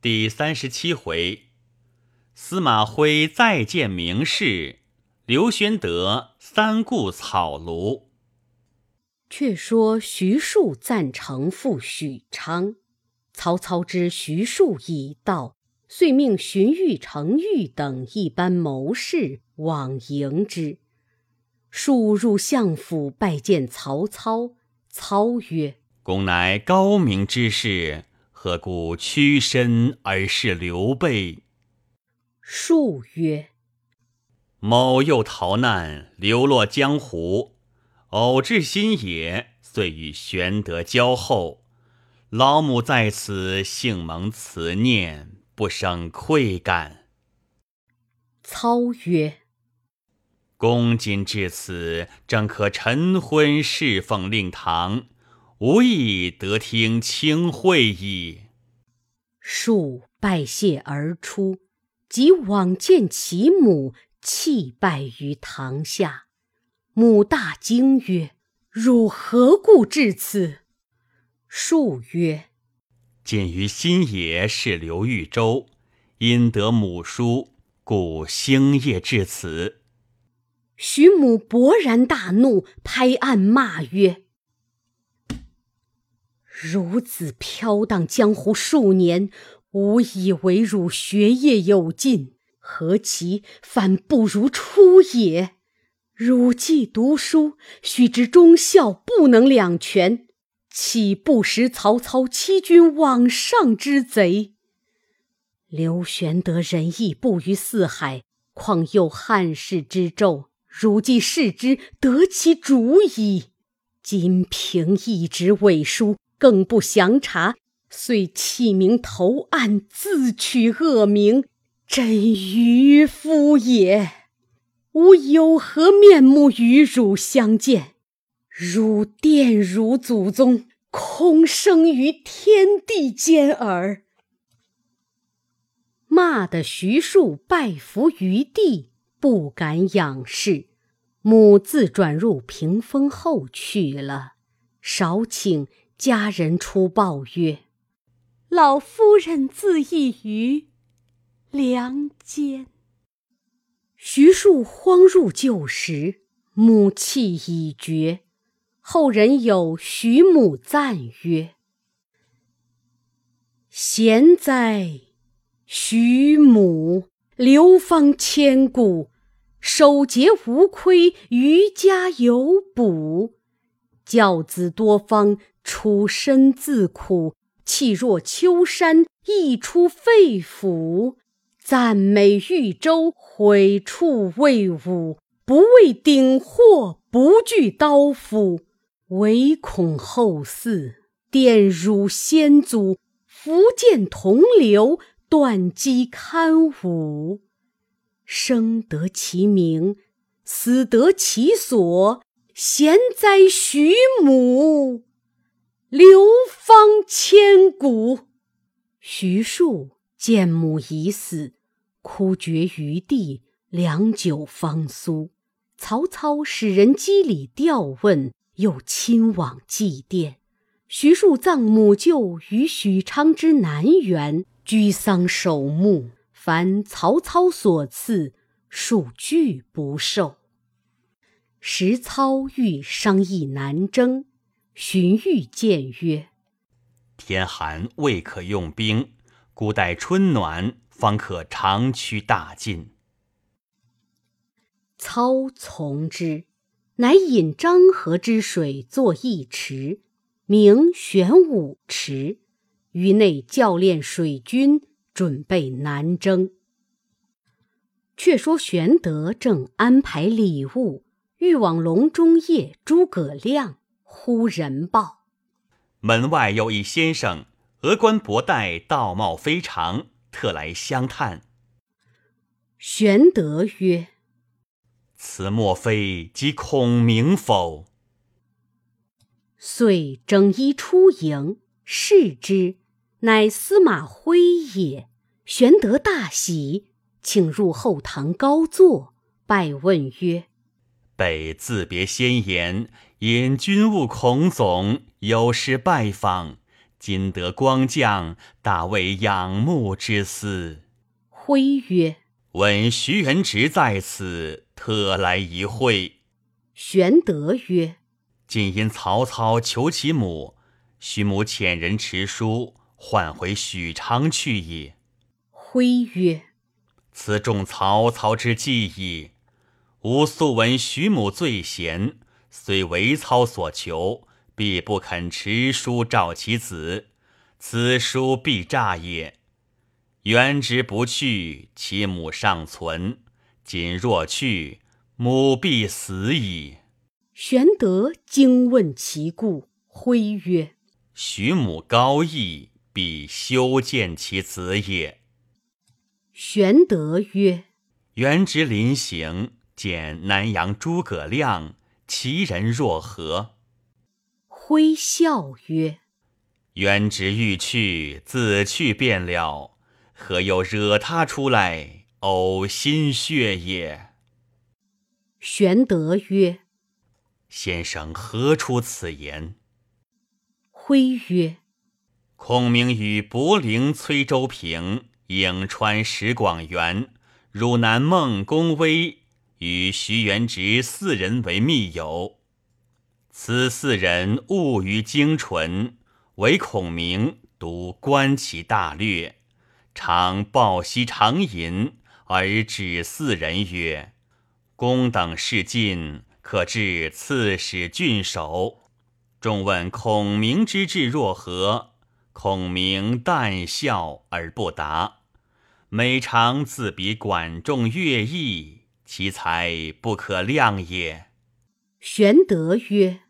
第三十七回，司马徽再见名士，刘玄德三顾草庐。却说徐庶赞成赴许昌，曹操知徐庶已到，遂命荀彧、程昱等一班谋士往迎之。庶入相府拜见曹操，操曰：“公乃高明之士。”何故屈身而视刘备？数曰：“某又逃难，流落江湖，偶至新野，遂与玄德交厚。老母在此，幸蒙慈念，不生愧感。”操曰：“公今至此，正可晨昏侍奉令堂。”无意得听清会矣。树拜谢而出，即往见其母，泣拜于堂下。母大惊曰：“汝何故至此？”树曰：“近于新野是刘豫州，因得母书，故星夜至此。”徐母勃然大怒，拍案骂曰：孺子飘荡江湖数年，吾以为汝学业有进，何其反不如初也？汝既读书，须知忠孝不能两全，岂不识曹操欺君罔上之贼？刘玄德仁义布于四海，况有汉室之胄？汝既视之，得其主矣。今凭一纸伪书。更不详查，遂弃名投案，自取恶名，真愚夫也！吾有何面目与汝相见？汝玷辱祖宗，空生于天地间耳！骂得徐庶拜伏于地，不敢仰视。母自转入屏风后去了。少顷。家人出报曰：“老夫人自缢于梁间。”徐庶慌入旧时，母气已绝。后人有徐母赞曰：“贤哉，徐母，流芳千古，守节无亏，余家有补，教子多方。”出身自苦，气若秋山，溢出肺腑。赞美豫州，毁处魏武，不畏鼎祸，不惧刀斧，唯恐后嗣玷辱先祖，福建同流，断机堪武。生得其名，死得其所，贤哉徐母！流芳千古。徐庶见母已死，哭绝于地，良久方苏。曹操使人赍礼吊问，又亲往祭奠。徐庶葬母舅于许昌之南园，居丧守墓。凡曹操所赐，庶拒不受。时操欲商议南征。荀彧谏曰：“天寒未可用兵，古待春暖方可长驱大进。”操从之，乃引漳河之水作一池，名玄武池，于内教练水军，准备南征。却说玄德正安排礼物，欲往隆中夜诸葛亮。忽人报，门外有一先生，额冠博带，道貌非常，特来相探。玄德曰：“此莫非即孔明否？”遂整衣出迎，视之，乃司马徽也。玄德大喜，请入后堂高坐，拜问曰：“备自别先言。”因军务孔总有失拜访，今得光降，大为仰慕之思。徽曰：“闻徐元直在此，特来一会。”玄德曰：“今因曹操求其母，徐母遣人持书，唤回许昌去也。”徽曰：“此中曹操之计矣。吾素闻徐母最贤，虽为操所求。”必不肯持书召其子，此书必诈也。元直不去，其母尚存；今若去，母必死矣。玄德惊问其故，徽曰：“徐母高义，必修建其子也。”玄德曰：“元直临行，见南阳诸葛亮，其人若何？”挥笑曰：“原直欲去，自去便了，何又惹他出来，呕心血也？”玄德曰：“先生何出此言？”徽曰：“孔明与伯陵崔州平、颍川石广元、汝南孟公威与徐元直四人为密友。”此四人务于精纯，唯孔明独观其大略，常抱膝长吟，而指四人曰：“公等事尽，可至刺史郡守。”众问孔明之志若何？孔明淡笑而不答，每常自比管仲、乐毅，其才不可量也。玄德曰。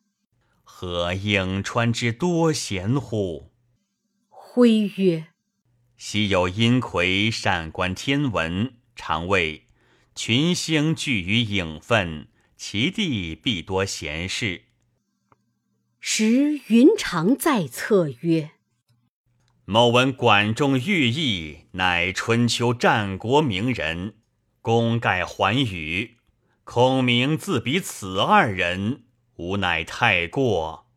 何颍川之多贤乎？徽曰：“昔有阴魁善观天文，常谓群星聚于影分，其地必多贤士。”时云长在侧曰：“某闻管仲、乐毅，乃春秋战国名人，功盖寰宇。孔明自比此二人。”吾乃太过。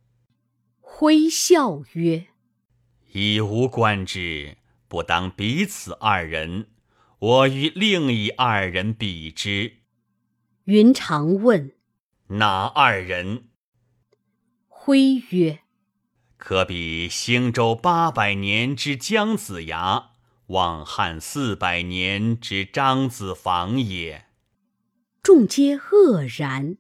挥笑曰：“以吾观之，不当彼此二人。我与另一二人比之。”云长问：“哪二人？”挥曰：“可比兴周八百年之姜子牙，望汉四百年之张子房也。”众皆愕然。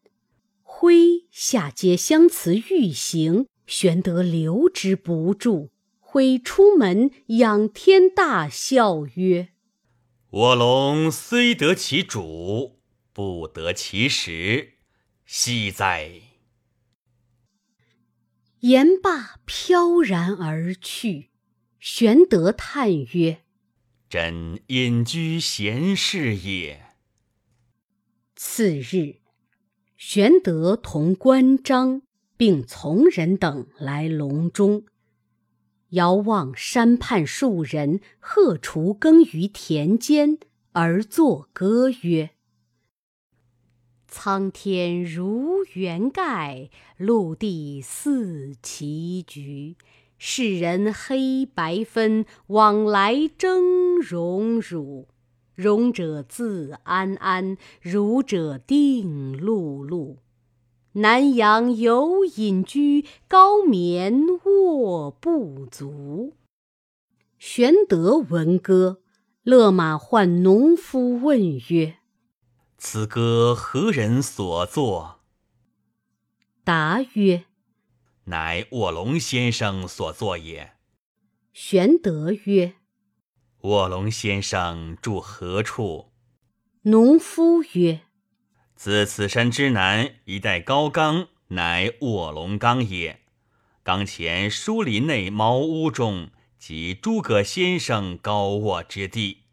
挥下皆相辞欲行，玄德留之不住。挥出门，仰天大笑曰：“我龙虽得其主，不得其时，惜哉！”言罢，飘然而去。玄德叹曰：“真隐居闲适也。”次日。玄德同关张并从人等来隆中，遥望山畔数人荷锄耕于田间，而作歌曰：“苍天如圆盖，陆地似棋局。世人黑白分，往来争荣辱。”荣者自安安，辱者定碌碌。南阳有隐居，高眠卧不足。玄德闻歌，勒马唤农夫问曰：“此歌何人所作？”答曰：“乃卧龙先生所作也。”玄德曰。卧龙先生住何处？农夫曰：“自此山之南一带高冈，乃卧龙冈也。冈前疏林内茅屋中，即诸葛先生高卧之地。”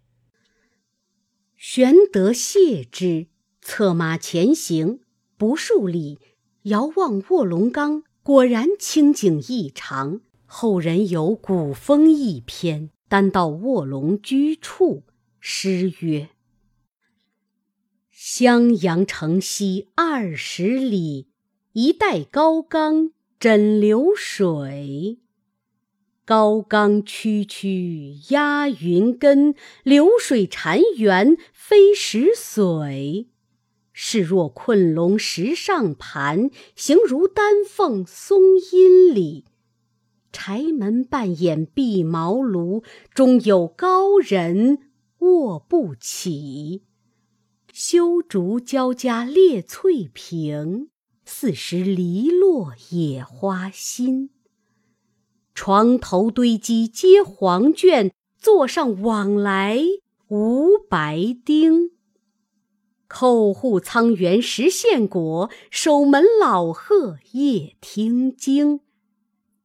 玄德谢之，策马前行，不数里，遥望卧龙冈，果然清静异常。后人有古风一篇。单到卧龙居处，诗曰：“襄阳城西二十里，一带高冈枕流水。高冈区区压云根，流水潺湲飞石髓。势若困龙石上盘，形如丹凤松阴里。柴门半掩碧茅庐，中有高人卧不起。修竹交加列翠屏，四时篱落野花新。床头堆积皆黄卷，座上往来无白丁。叩户苍猿食献果，守门老鹤夜听经。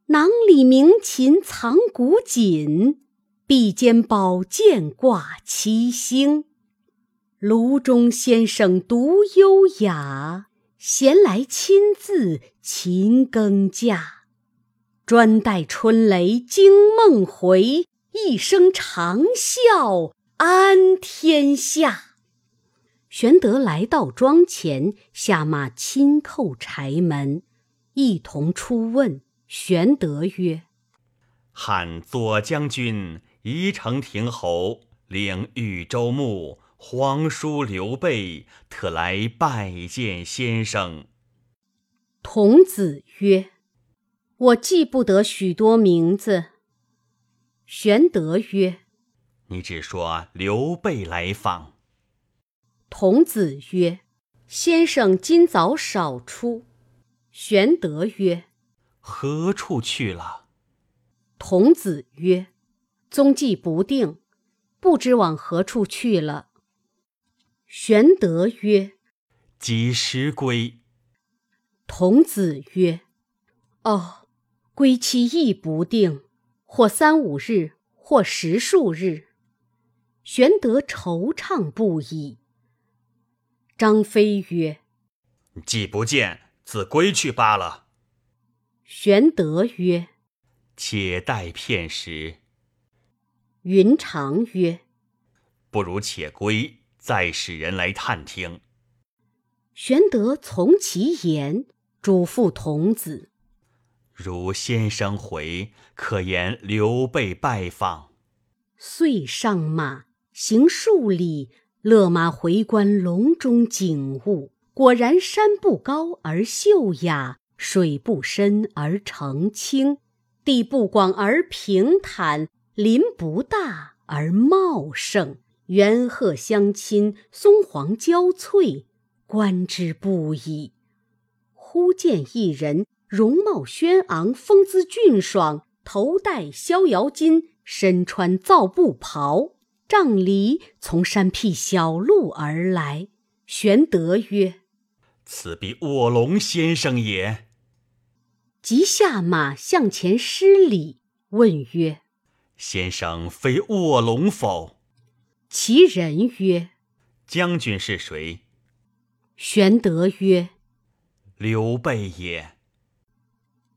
囊里鸣琴藏古锦，臂间宝剑挂七星。炉中先生独优雅，闲来亲自勤耕稼。专待春雷惊梦回，一声长啸安天下。玄德来到庄前，下马亲叩柴门，一同出问。玄德曰：“汉左将军宜城亭侯领豫州牧皇叔刘备，特来拜见先生。”童子曰。我记不得许多名字。玄德曰：“你只说刘备来访。”童子曰：“先生今早少出。”玄德曰：“何处去了？”童子曰：“踪迹不定，不知往何处去了。”玄德曰：“几时归？”童子曰：“哦。”归期亦不定，或三五日，或十数日。玄德惆怅不已。张飞曰：“既不见，自归去罢了。”玄德曰：“且待片时。”云长曰：“不如且归，再使人来探听。”玄德从其言，嘱咐童子。如先生回，可言刘备拜访。遂上马，行数里，勒马回观笼中景物。果然山不高而秀雅，水不深而澄清，地不广而平坦，林不大而茂盛，猿鹤相亲，松黄交翠，观之不已。忽见一人。容貌轩昂，风姿俊爽，头戴逍遥巾，身穿皂布袍，杖藜从山僻小路而来。玄德曰：“此必卧龙先生也。”即下马向前施礼，问曰：“先生非卧龙否？”其人曰：“将军是谁？”玄德曰：“刘备也。”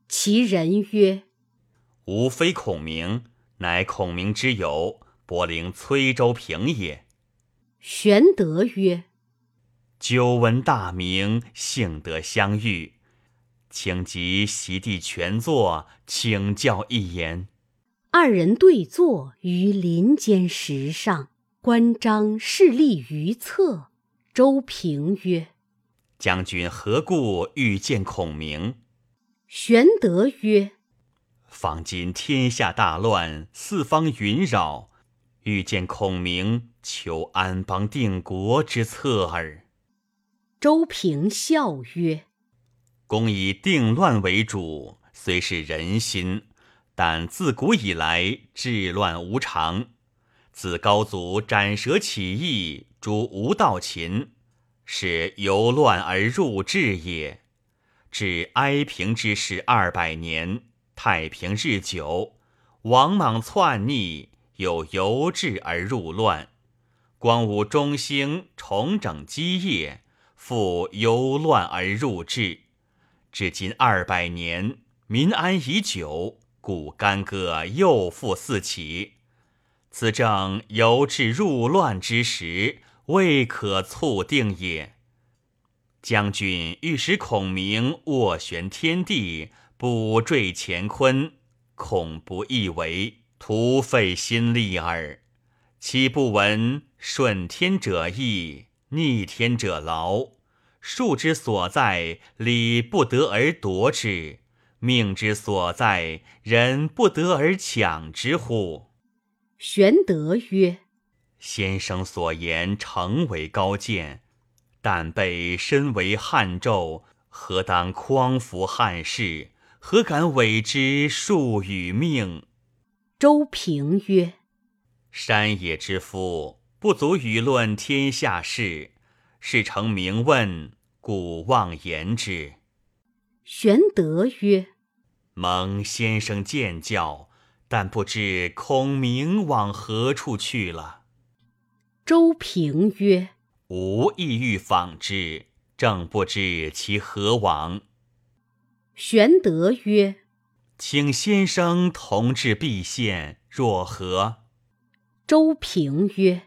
其人曰：“吾非孔明，乃孔明之友，伯陵崔州平也。”玄德曰：“久闻大名，幸得相遇，请即席地全坐，请教一言。”二人对坐于林间石上，关张势立于侧。周平曰：“将军何故欲见孔明？”玄德曰：“方今天下大乱，四方云扰，欲见孔明，求安邦定国之策耳。”周平笑曰：“公以定乱为主，虽是人心，但自古以来治乱无常。自高祖斩蛇起义，诛吴道秦，是由乱而入治也。”至哀平之时二百年，太平日久，王莽篡逆，有由治而入乱。光武中兴，重整基业，复由乱而入治。至今二百年，民安已久，故干戈又复四起。此正由治入乱之时，未可促定也。将军欲使孔明斡旋天地，补缀乾坤，恐不易为，徒费心力耳。岂不闻顺天者易，逆天者劳？数之所在，理不得而夺之；命之所在，人不得而抢之乎？玄德曰：“先生所言诚为高见，但备身为汉胄，何当匡扶汉室？何敢违之数与命？”周平曰。山野之夫，不足与论天下事，事成名问，故妄言之。玄德曰：“蒙先生见教，但不知孔明往何处去了。”周平曰：“吾意欲访之，正不知其何往。”玄德曰：“请先生同至毕县，若何？”周平曰：“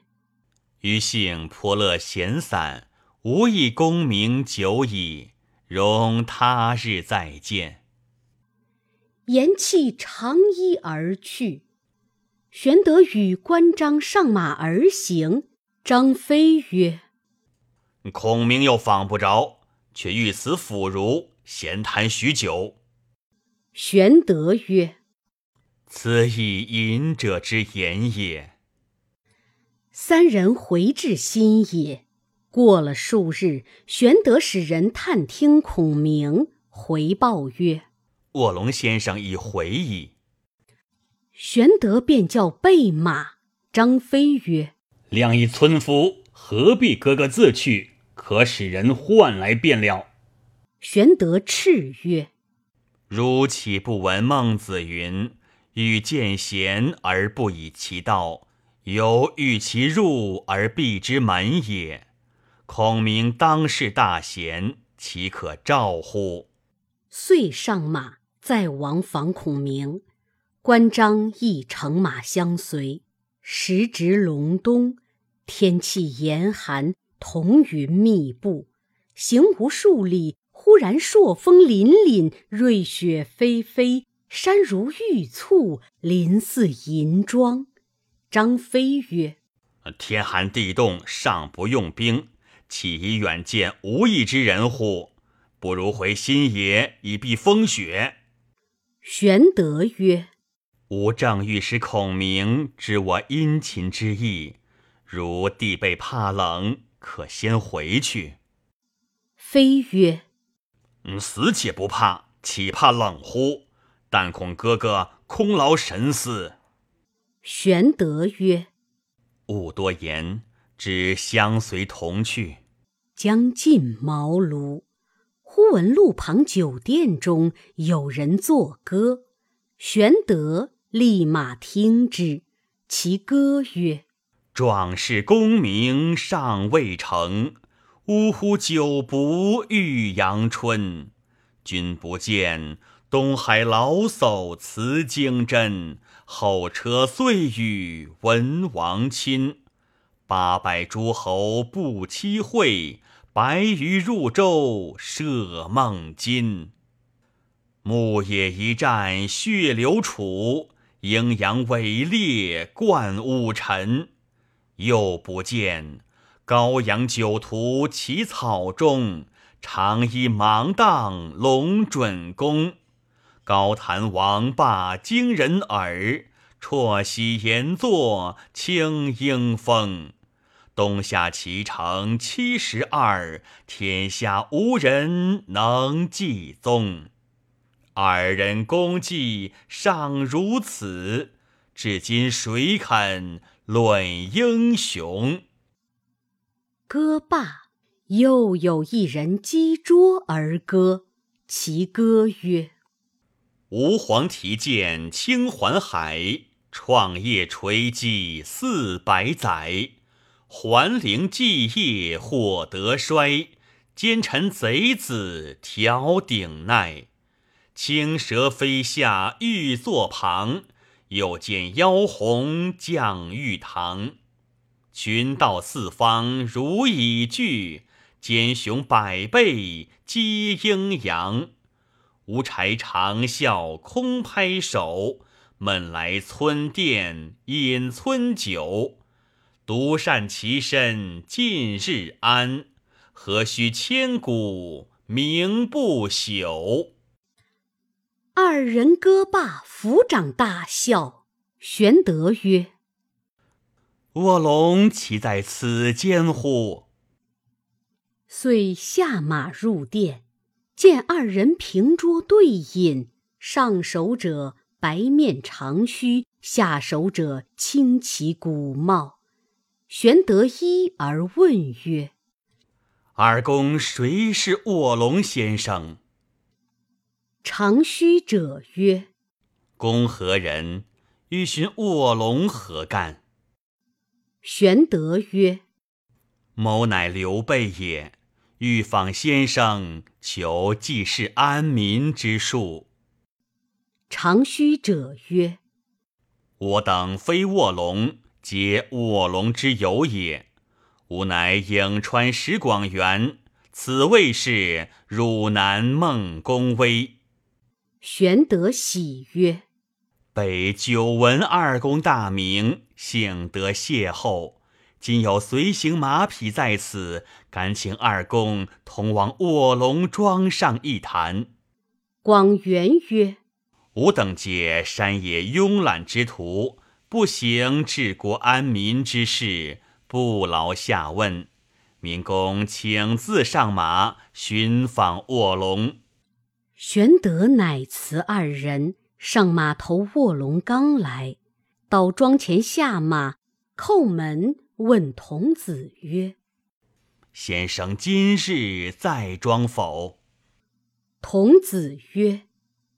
余性颇乐闲散，无意功名久矣，容他日再见。”言讫，长衣而去。玄德与关张上马而行。张飞曰：“孔明又访不着，却欲此腐儒，闲谈许久。”玄德曰：“此以隐者之言也。”三人回至新野，过了数日，玄德使人探听孔明，回报曰：“卧龙先生已回矣。”玄德便叫备马。张飞曰：“亮一村夫，何必哥哥自去？可使人唤来便了。”玄德叱曰：“汝岂不闻孟子云：‘欲见贤而不以其道’？”犹欲其入而闭之门也。孔明当世大贤，岂可召乎？遂上马，再往访孔明。关张亦乘马相随。时值隆冬，天气严寒，彤云密布。行无数里，忽然朔风凛凛，瑞雪霏霏，山如玉簇，林似银装。张飞曰：“天寒地冻，尚不用兵，岂以远见无义之人乎？不如回新野，以避风雪。”玄德曰：“吾正欲使孔明知我殷勤之意，如弟辈怕冷，可先回去。”飞曰：“死且不怕，岂怕冷乎？但恐哥哥空劳神思。”玄德曰：“勿多言，只相随同去。”将进茅庐，忽闻路旁酒店中有人作歌。玄德立马听之，其歌曰：“壮士功名尚未成，呜呼！久不遇阳春。君不见，东海老叟辞京真。”后车碎玉文王亲，八百诸侯不期会，白鱼入舟射孟津。牧野一战血流楚，阴阳伟烈冠武臣。又不见高阳酒徒起草中，长揖芒砀龙准公。高谈王霸惊人耳，啜吸言作清英风。东下齐城七十二，天下无人能继宗。二人功绩尚如此，至今谁肯论英雄？歌罢，又有一人击桌而歌，其歌曰。吾皇提剑清环海，创业垂基四百载。桓灵继业或得衰，奸臣贼子调鼎鼐。青蛇飞下玉座旁，又见妖红降玉堂。群盗四方如蚁聚，奸雄百倍皆阴阳。无柴长啸空拍手，闷来村店饮村酒。独善其身尽日安，何须千古名不朽？二人歌罢，抚掌大笑。玄德曰：“卧龙岂在此间乎？”遂下马入殿，见二人平桌对饮，上首者白面长须，下首者青旗古帽。玄德一而问曰：“二公谁是卧龙先生？”长须者曰：“公何人？欲寻卧龙何干？”玄德曰：“某乃刘备也，欲访先生，求济世安民之术。”长须者曰：“我等非卧龙。”皆卧龙之友也。吾乃颍川石广元，此位是汝南孟公威。玄德喜曰：“北久闻二公大名，幸得邂逅。今有随行马匹在此，敢请二公同往卧龙庄上一谈。”广元曰：“吾等皆山野慵懒之徒。”不行治国安民之事，不劳下问。民公请自上马，寻访卧龙。玄德乃辞二人上马头卧龙岗来，到庄前下马，叩门问童子曰：“先生今日在庄否？”童子曰：“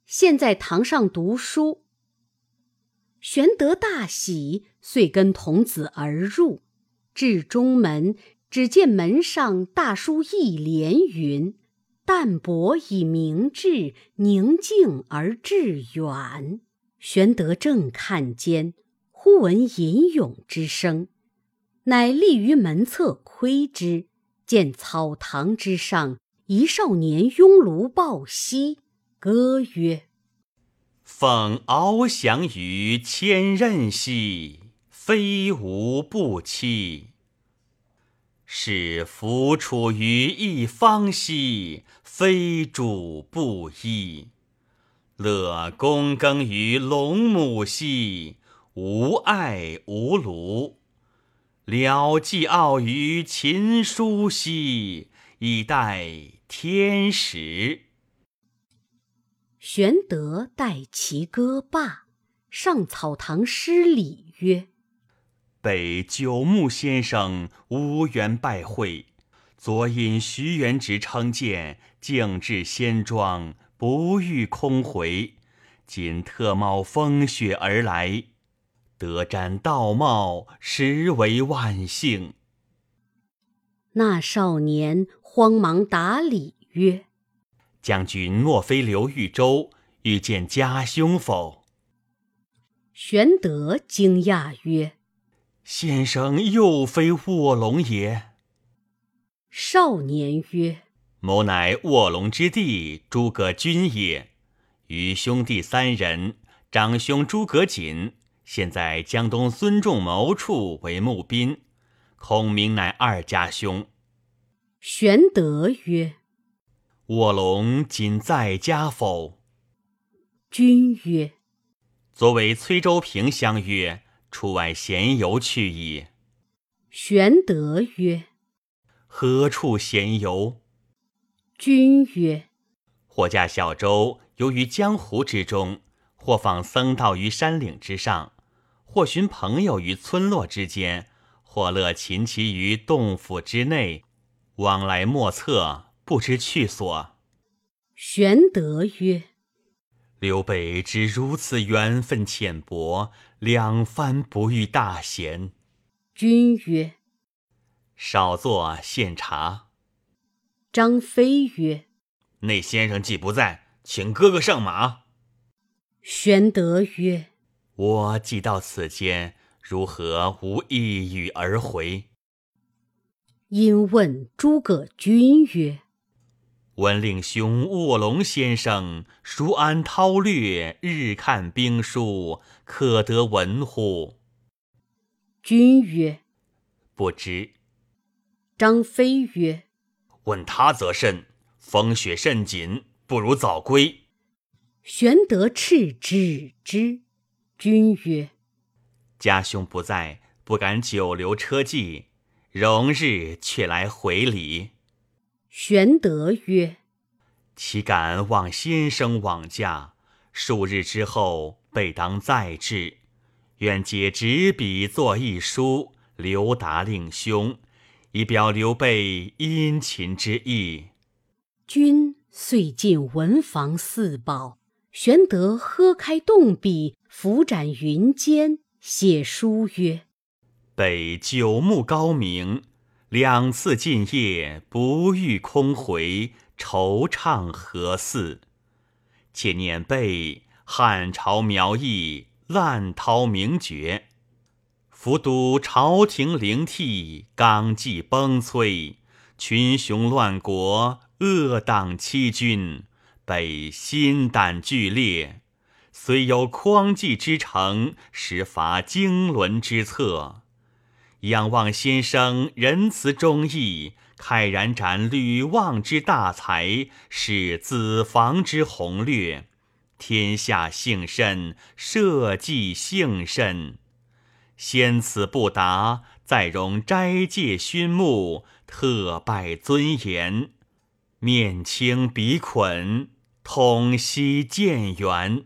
现在堂上读书。”玄德大喜，遂跟童子而入。至中门，只见门上大书一联云：“淡泊以明志，宁静而致远。”玄德正看间，忽闻吟咏之声，乃立于门侧窥之，见草堂之上一少年拥炉抱膝，歌曰。奉翱翔于千仞兮，非吾不期；是弗处于一方兮，非主不依。乐躬耕于陇亩兮，无爱无庐；了寄傲于秦书兮，以待天时。玄德待其歌罢，上草堂施礼曰：“北九牧先生无缘拜会，昨因徐元直称见，径至仙庄，不欲空回。今特冒风雪而来，得瞻道貌，实为万幸。”那少年慌忙答礼曰。将军莫非刘豫州遇见家兄否？玄德惊讶曰：“先生又非卧龙也？”少年曰：“某乃卧龙之弟诸葛均也，与兄弟三人，长兄诸葛瑾现在江东孙仲谋处为募兵，孔明乃二家兄。”玄德曰。卧龙仅在家否？君曰：“昨为崔州平相约，出外闲游去矣。”玄德曰：“何处闲游？”君曰：“或驾小舟游于江湖之中，或访僧道于山岭之上，或寻朋友于村落之间，或乐琴棋于洞府之内，往来莫测。”不知去所。玄德曰：“刘备之如此缘分浅薄，两番不遇大贤。”君曰：“少坐献茶。”张飞曰：“那先生既不在，请哥哥上马。”玄德曰：“我既到此间，如何无一语而回？”因问诸葛均曰：闻令兄卧龙先生熟谙韬略，日看兵书，可得闻乎？君曰：“不知。”张飞曰：“问他则甚，风雪甚紧，不如早归。”玄德叱止之。君曰：“家兄不在，不敢久留车骑，容日却来回礼。”玄德曰：“岂敢望先生往驾？数日之后，备当再至。愿借执笔作一书，留达令兄。”以表刘备殷勤之意。君遂进文房四宝。玄德喝开动笔，拂展云间，写书曰：“北九牧高明，两次进谒，不遇空回，惆怅何似？且念备汉朝苗裔，滥韬名绝。”伏睹朝廷灵替，纲纪崩摧，群雄乱国，恶党欺君，备心胆俱裂。虽有匡济之诚，实乏经纶之策。仰望先生仁慈忠义，慨然展吕望之大才，使子房之宏略，天下幸甚，社稷幸甚。先此不达，再容斋戒勋目，特拜尊严，面清鼻捆，统悉建元。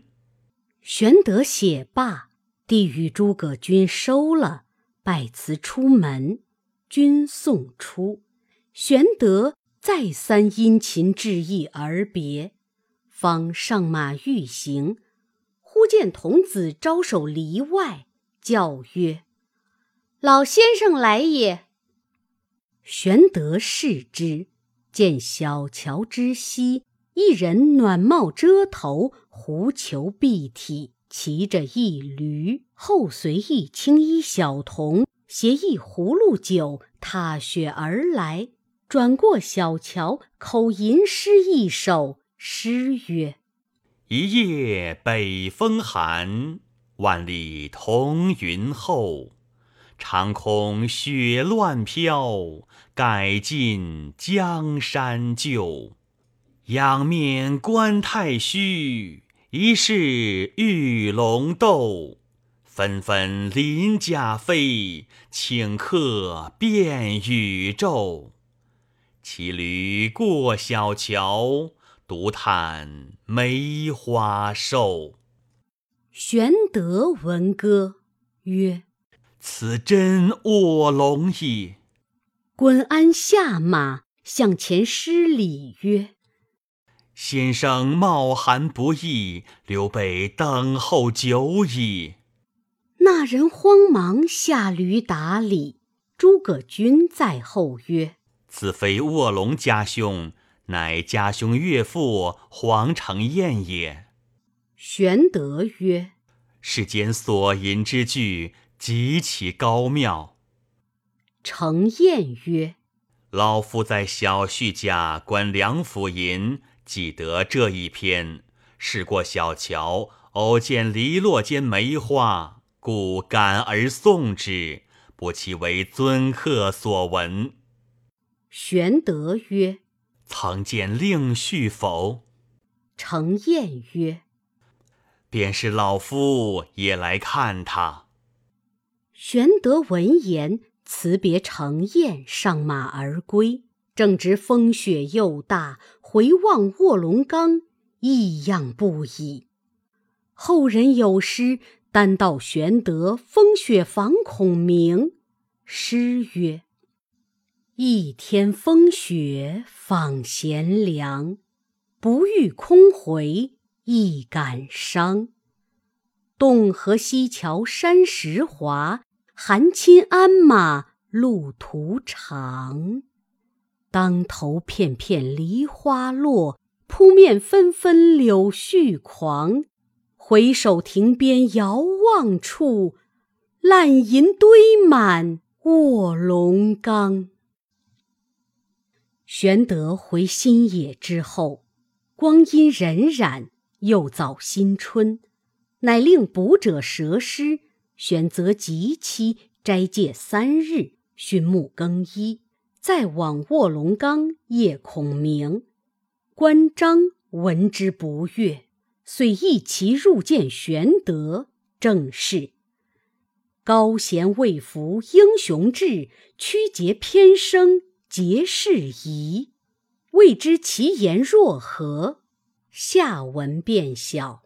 玄德写罢，递与诸葛均收了，拜辞出门。君送出，玄德再三殷勤致意而别，方上马欲行，忽见童子招手篱外。叫曰：“老先生来也。”玄德视之，见小桥之西，一人暖帽遮头，狐裘蔽体，骑着一驴，后随一青衣小童，携一葫芦酒，踏雪而来。转过小桥，口吟诗一首，诗曰：“一夜北风寒。”万里彤云后，长空雪乱飘，改尽江山旧。仰面观太虚，疑是玉龙斗。纷纷鳞甲飞，顷刻遍宇宙。骑驴过小桥，独叹梅花瘦。玄德闻歌曰：“此真卧龙矣。”滚鞍下马，向前施礼曰：“先生冒寒不易，刘备等候久矣。”那人慌忙下驴打理。诸葛均在后曰：“此非卧龙家兄，乃家兄岳父黄承彦也。”玄德曰：“世间所吟之句，极其高妙。”承彦曰：“老夫在小婿家观梁甫吟，记得这一篇。驶过小桥，偶见篱落间梅花，故感而送之，不其为尊客所闻。”玄德曰：“曾见令婿否？”承彦曰：便是老夫也来看他。玄德闻言，辞别程燕，上马而归。正值风雪又大，回望卧龙冈，异样不已。后人有诗单道玄德风雪访孔明，诗曰：“一天风雪访贤良，不遇空回。”亦感伤。洞河西桥山石滑，寒侵鞍马路途长。当头片片梨花落，扑面纷纷柳絮狂。回首亭边遥望处，烂银堆满卧龙冈。玄德回新野之后，光阴荏苒，又早新春，乃令卜者蛇师选择吉期，斋戒三日，熏木更衣，再往卧龙岗谒孔明。关张闻之不悦，遂一齐入见玄德，正是。高贤未服英雄志，屈节偏生节事宜。未知其言若何？下文便晓。